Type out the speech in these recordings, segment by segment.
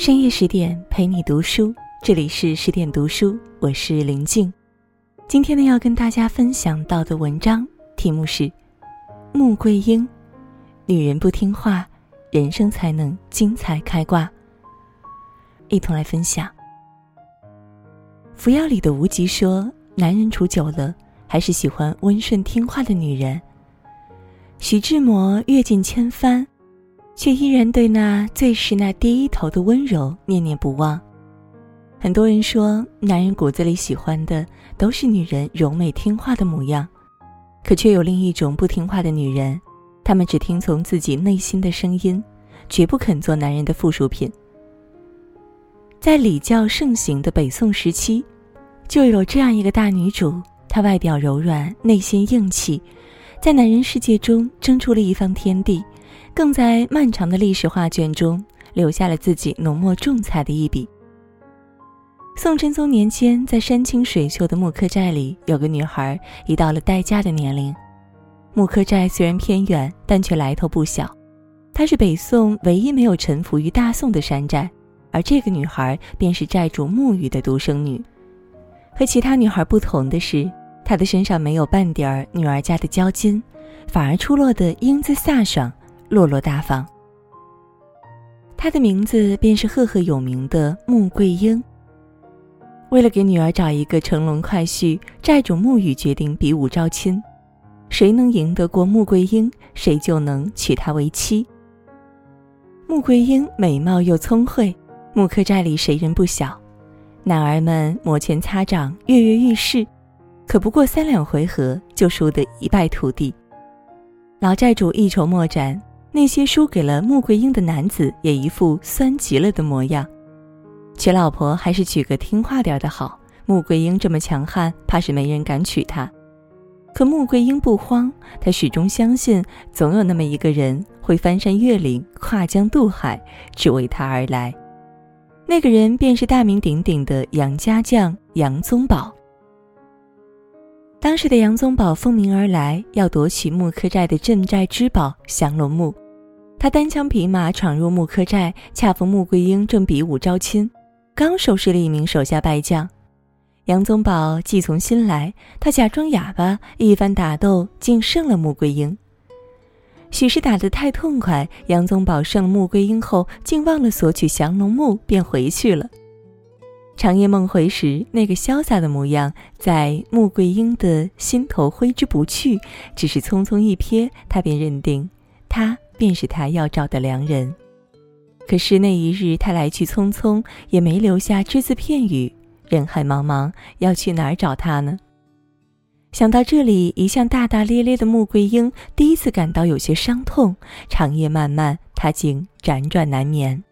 深夜十点陪你读书，这里是十点读书，我是林静。今天呢，要跟大家分享到的文章题目是《穆桂英》，女人不听话，人生才能精彩开挂。一同来分享。《扶摇》里的无极说：“男人处久了，还是喜欢温顺听话的女人。”徐志摩阅尽千帆。却依然对那最是那第一头的温柔念念不忘。很多人说，男人骨子里喜欢的都是女人柔美听话的模样，可却有另一种不听话的女人，她们只听从自己内心的声音，绝不肯做男人的附属品。在礼教盛行的北宋时期，就有这样一个大女主，她外表柔软，内心硬气，在男人世界中争出了一方天地。更在漫长的历史画卷中留下了自己浓墨重彩的一笔。宋真宗年间，在山清水秀的木柯寨里，有个女孩已到了待嫁的年龄。木柯寨虽然偏远，但却来头不小。它是北宋唯一没有臣服于大宋的山寨，而这个女孩便是寨主穆羽的独生女。和其他女孩不同的是，她的身上没有半点儿女儿家的娇矜，反而出落得英姿飒爽。落落大方。她的名字便是赫赫有名的穆桂英。为了给女儿找一个乘龙快婿，寨主穆羽决定比武招亲，谁能赢得过穆桂英，谁就能娶她为妻。穆桂英美貌又聪慧，穆柯寨里谁人不晓，男儿们摩拳擦掌，跃跃欲试，可不过三两回合就输得一败涂地。老寨主一筹莫展。那些输给了穆桂英的男子也一副酸极了的模样，娶老婆还是娶个听话点的好。穆桂英这么强悍，怕是没人敢娶她。可穆桂英不慌，她始终相信，总有那么一个人会翻山越岭、跨江渡海，只为她而来。那个人便是大名鼎鼎的杨家将杨宗保。当时的杨宗保奉命而来，要夺取木柯寨的镇寨之宝降龙木。他单枪匹马闯入木柯寨，恰逢穆桂英正比武招亲，刚收拾了一名手下败将。杨宗保计从心来，他假装哑巴，一番打斗竟胜了穆桂英。许是打得太痛快，杨宗保胜了穆桂英后，竟忘了索取降龙木，便回去了。长夜梦回时，那个潇洒的模样在穆桂英的心头挥之不去。只是匆匆一瞥，他便认定，他便是他要找的良人。可是那一日，他来去匆匆，也没留下只字片语。人海茫茫，要去哪儿找他呢？想到这里，一向大大咧咧的穆桂英第一次感到有些伤痛。长夜漫漫，他竟辗转难眠。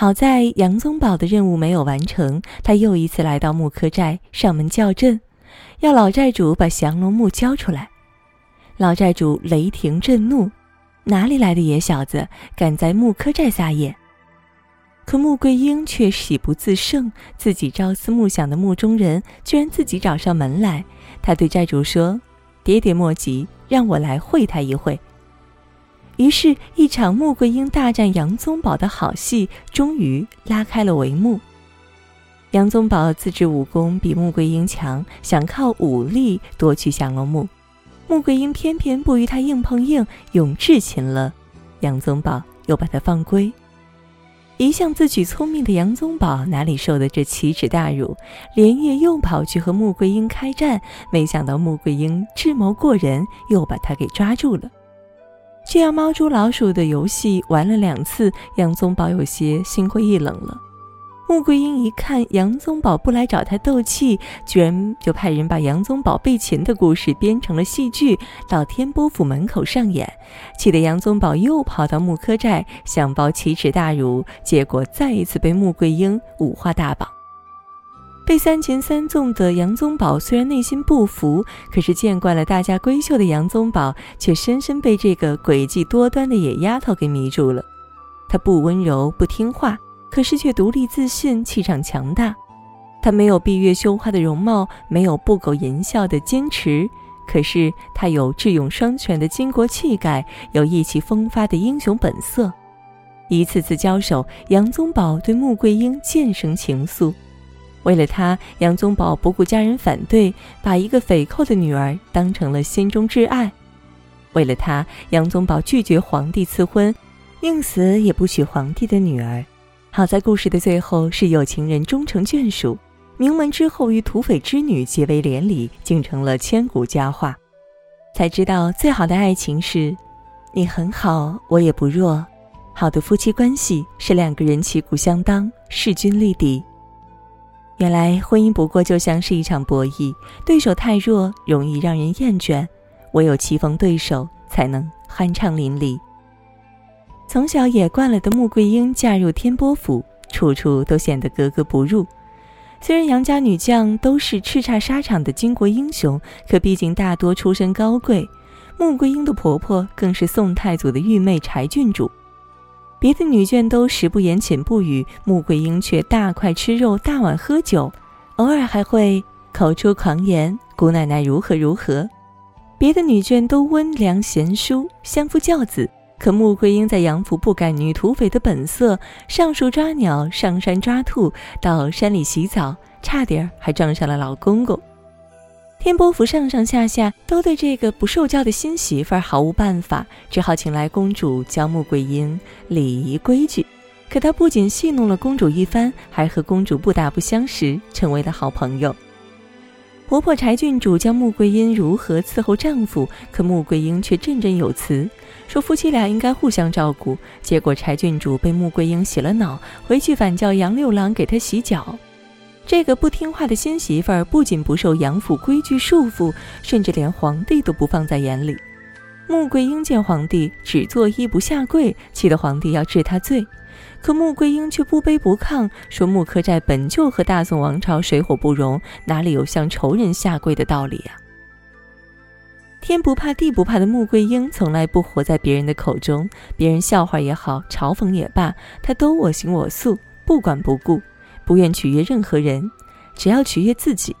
好在杨宗保的任务没有完成，他又一次来到木柯寨上门叫阵，要老寨主把降龙木交出来。老寨主雷霆震怒，哪里来的野小子敢在木柯寨撒野？可穆桂英却喜不自胜，自己朝思暮想的墓中人居然自己找上门来。他对寨主说：“爹爹莫急，让我来会他一会。”于是，一场穆桂英大战杨宗保的好戏终于拉开了帷幕。杨宗保自知武功比穆桂英强，想靠武力夺取降龙木，穆桂英偏偏不与他硬碰硬，勇智擒了杨宗保，又把他放归。一向自诩聪明的杨宗保哪里受得这奇耻大辱，连夜又跑去和穆桂英开战，没想到穆桂英智谋过人，又把他给抓住了。这样猫捉老鼠的游戏玩了两次，杨宗保有些心灰意冷了。穆桂英一看杨宗保不来找他斗气，居然就派人把杨宗保被擒的故事编成了戏剧，到天波府门口上演，气得杨宗保又跑到穆柯寨想报奇耻大辱，结果再一次被穆桂英五花大绑。被三擒三纵的杨宗保虽然内心不服，可是见惯了大家闺秀的杨宗保却深深被这个诡计多端的野丫头给迷住了。她不温柔不听话，可是却独立自信，气场强大。她没有闭月羞花的容貌，没有不苟言笑的坚持，可是她有智勇双全的巾帼气概，有意气风发的英雄本色。一次次交手，杨宗保对穆桂英渐生情愫。为了他，杨宗保不顾家人反对，把一个匪寇的女儿当成了心中挚爱。为了他，杨宗保拒绝皇帝赐婚，宁死也不娶皇帝的女儿。好在故事的最后是有情人终成眷属，名门之后与土匪之女结为连理，竟成了千古佳话。才知道最好的爱情是，你很好，我也不弱。好的夫妻关系是两个人旗鼓相当，势均力敌。原来婚姻不过就像是一场博弈，对手太弱，容易让人厌倦。唯有棋逢对手，才能酣畅淋漓。从小野惯了的穆桂英嫁入天波府，处处都显得格格不入。虽然杨家女将都是叱咤沙场的巾帼英雄，可毕竟大多出身高贵。穆桂英的婆婆更是宋太祖的御妹柴郡主。别的女眷都食不言寝不语，穆桂英却大块吃肉，大碗喝酒，偶尔还会口出狂言：“姑奶奶如何如何。”别的女眷都温良贤淑，相夫教子，可穆桂英在杨府不改女土匪的本色，上树抓鸟，上山抓兔，到山里洗澡，差点还撞上了老公公。天波府上上下下都对这个不受教的新媳妇儿毫无办法，只好请来公主教穆桂英礼仪规矩。可她不仅戏弄了公主一番，还和公主不打不相识，成为了好朋友。婆婆柴郡主教穆桂英如何伺候丈夫，可穆桂英却振振有词，说夫妻俩应该互相照顾。结果柴郡主被穆桂英洗了脑，回去反叫杨六郎给她洗脚。这个不听话的新媳妇儿不仅不受杨府规矩束缚，甚至连皇帝都不放在眼里。穆桂英见皇帝只作揖不下跪，气得皇帝要治她罪。可穆桂英却不卑不亢，说穆克寨本就和大宋王朝水火不容，哪里有向仇人下跪的道理呀？天不怕地不怕的穆桂英，从来不活在别人的口中，别人笑话也好，嘲讽也罢，她都我行我素，不管不顾，不愿取悦任何人，只要取悦自己。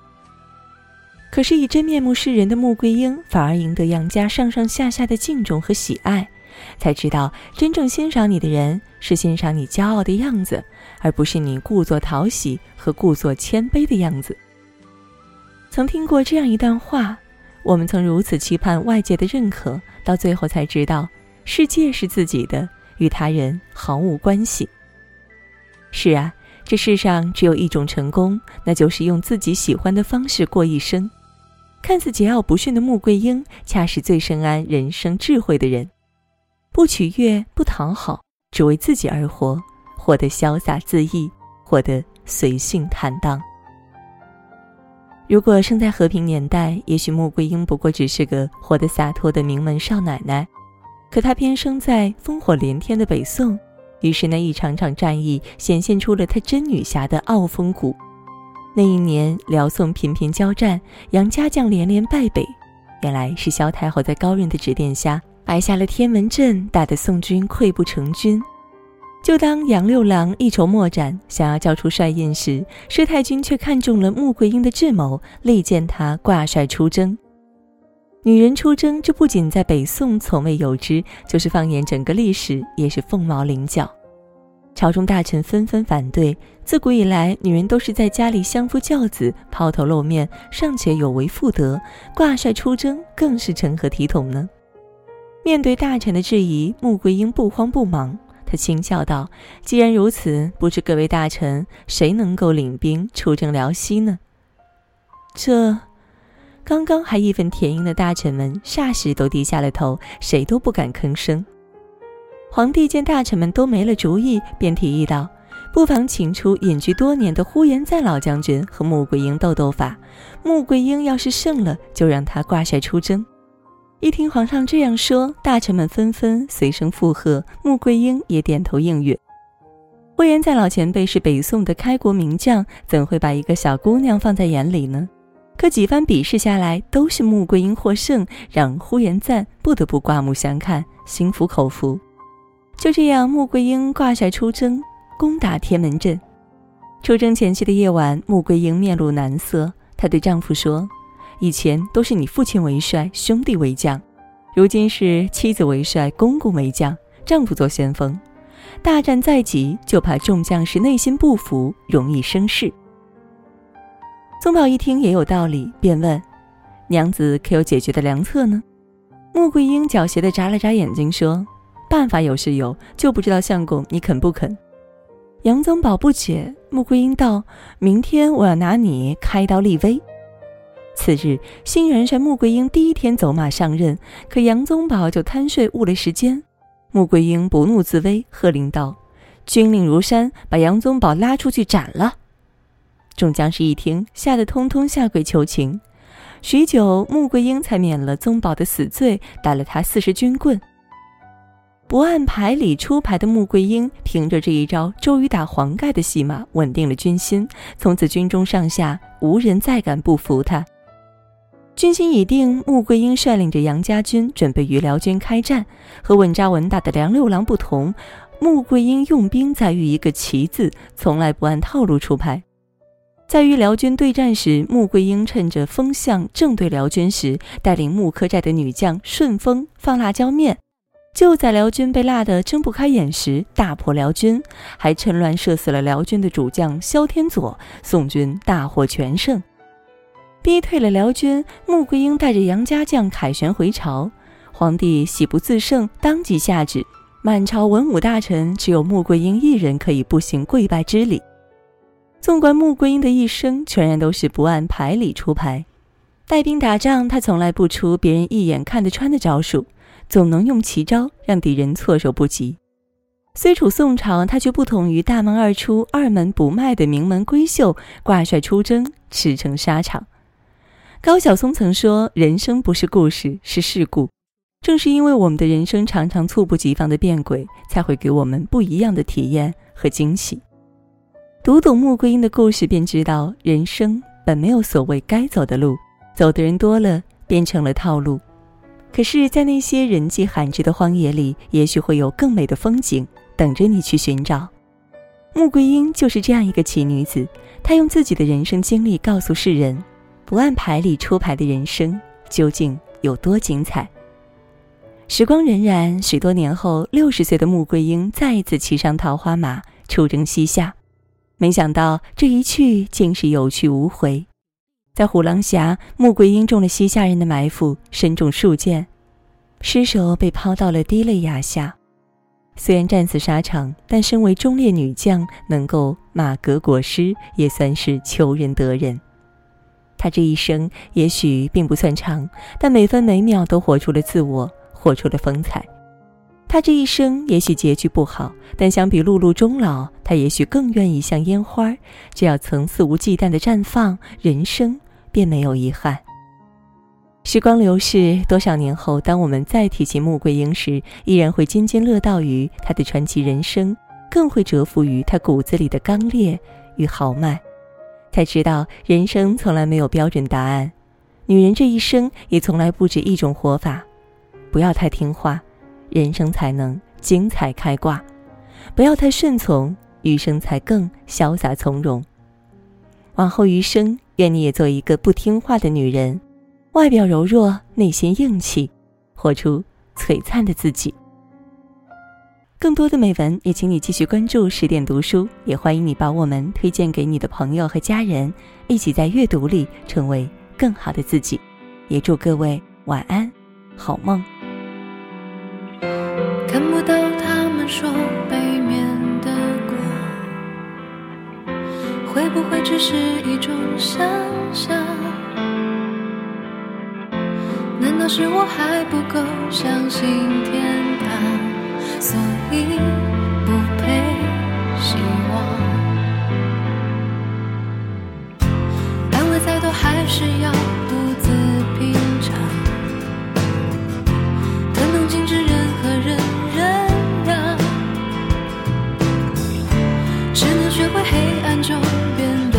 可是以真面目示人的穆桂英，反而赢得杨家上上下下的敬重和喜爱。才知道，真正欣赏你的人是欣赏你骄傲的样子，而不是你故作讨喜和故作谦卑的样子。曾听过这样一段话：我们曾如此期盼外界的认可，到最后才知道，世界是自己的，与他人毫无关系。是啊，这世上只有一种成功，那就是用自己喜欢的方式过一生。看似桀骜不驯的穆桂英，恰是最深谙人生智慧的人。不取悦，不讨好，只为自己而活，活得潇洒恣意，活得随性坦荡。如果生在和平年代，也许穆桂英不过只是个活得洒脱的名门少奶奶。可她偏生在烽火连天的北宋，于是那一场场战役显现出了她真女侠的傲风骨。那一年辽宋频频交战，杨家将连连败北，原来是萧太后在高人的指点下。摆下了天门阵，打得宋军溃不成军。就当杨六郎一筹莫展，想要交出帅印时，佘太君却看中了穆桂英的智谋，力荐她挂帅出征。女人出征，这不仅在北宋从未有之，就是放眼整个历史，也是凤毛麟角。朝中大臣纷纷反对。自古以来，女人都是在家里相夫教子，抛头露面，尚且有违妇德，挂帅出征更是成何体统呢？面对大臣的质疑，穆桂英不慌不忙，她轻笑道：“既然如此，不知各位大臣谁能够领兵出征辽西呢？”这，刚刚还义愤填膺的大臣们霎时都低下了头，谁都不敢吭声。皇帝见大臣们都没了主意，便提议道：“不妨请出隐居多年的呼延赞老将军和穆桂英斗斗法。穆桂英要是胜了，就让他挂帅出征。”一听皇上这样说，大臣们纷纷随声附和，穆桂英也点头应允。呼延赞老前辈是北宋的开国名将，怎会把一个小姑娘放在眼里呢？可几番比试下来，都是穆桂英获胜，让呼延赞不得不刮目相看，心服口服。就这样，穆桂英挂帅出征，攻打天门阵。出征前夕的夜晚，穆桂英面露难色，她对丈夫说。以前都是你父亲为帅，兄弟为将，如今是妻子为帅，公公为将，丈夫做先锋。大战在即，就怕众将士内心不服，容易生事。宗宝一听也有道理，便问：“娘子可有解决的良策呢？”穆桂英狡黠地眨了眨眼睛，说：“办法有是有，就不知道相公你肯不肯？”杨宗保不解，穆桂英道：“明天我要拿你开刀立威。”次日，新元帅穆桂英第一天走马上任，可杨宗保就贪睡误了时间。穆桂英不怒自威，喝令道：“军令如山，把杨宗保拉出去斩了。”众将士一听，吓得通通下跪求情。许久，穆桂英才免了宗保的死罪，打了他四十军棍。不按牌理出牌的穆桂英，凭着这一招周瑜打黄盖的戏码，稳定了军心。从此军中上下无人再敢不服他。军心已定，穆桂英率领着杨家军准备与辽军开战。和稳扎稳打的梁六郎不同，穆桂英用兵在于一个“奇”字，从来不按套路出牌。在与辽军对战时，穆桂英趁着风向正对辽军时，带领穆柯寨的女将顺风放辣椒面。就在辽军被辣得睁不开眼时，大破辽军，还趁乱射死了辽军的主将萧天佐，宋军大获全胜，逼退了辽军。穆桂英带着杨家将凯旋回朝，皇帝喜不自胜，当即下旨，满朝文武大臣只有穆桂英一人可以不行跪拜之礼。纵观穆桂英的一生，全然都是不按牌理出牌。带兵打仗，他从来不出别人一眼看得穿的招数，总能用奇招让敌人措手不及。虽处宋朝，他却不同于大门二出、二门不迈的名门闺秀，挂帅出征，驰骋沙场。高晓松曾说：“人生不是故事，是事故。”正是因为我们的人生常常猝不及防的变轨，才会给我们不一样的体验和惊喜。读懂穆桂英的故事，便知道人生本没有所谓该走的路，走的人多了，变成了套路。可是，在那些人迹罕至的荒野里，也许会有更美的风景等着你去寻找。穆桂英就是这样一个奇女子，她用自己的人生经历告诉世人：不按牌理出牌的人生究竟有多精彩。时光荏苒，许多年后，六十岁的穆桂英再一次骑上桃花马，出征西夏。没想到这一去竟是有去无回，在虎狼峡，穆桂英中了西夏人的埋伏，身中数箭，尸首被抛到了滴泪崖下。虽然战死沙场，但身为忠烈女将，能够马革裹尸，也算是求人得人。她这一生也许并不算长，但每分每秒都活出了自我，活出了风采。他这一生也许结局不好，但相比碌碌终老，他也许更愿意像烟花，只要曾肆无忌惮的绽放，人生便没有遗憾。时光流逝，多少年后，当我们再提起穆桂英时，依然会津津乐道于她的传奇人生，更会折服于她骨子里的刚烈与豪迈，才知道人生从来没有标准答案，女人这一生也从来不止一种活法，不要太听话。人生才能精彩开挂，不要太顺从，余生才更潇洒从容。往后余生，愿你也做一个不听话的女人，外表柔弱，内心硬气，活出璀璨的自己。更多的美文，也请你继续关注十点读书，也欢迎你把我们推荐给你的朋友和家人，一起在阅读里成为更好的自己。也祝各位晚安，好梦。看不到他们说背面的光，会不会只是一种想象？难道是我还不够相信天堂，所以不配希望？安慰再多还是要。会黑暗中变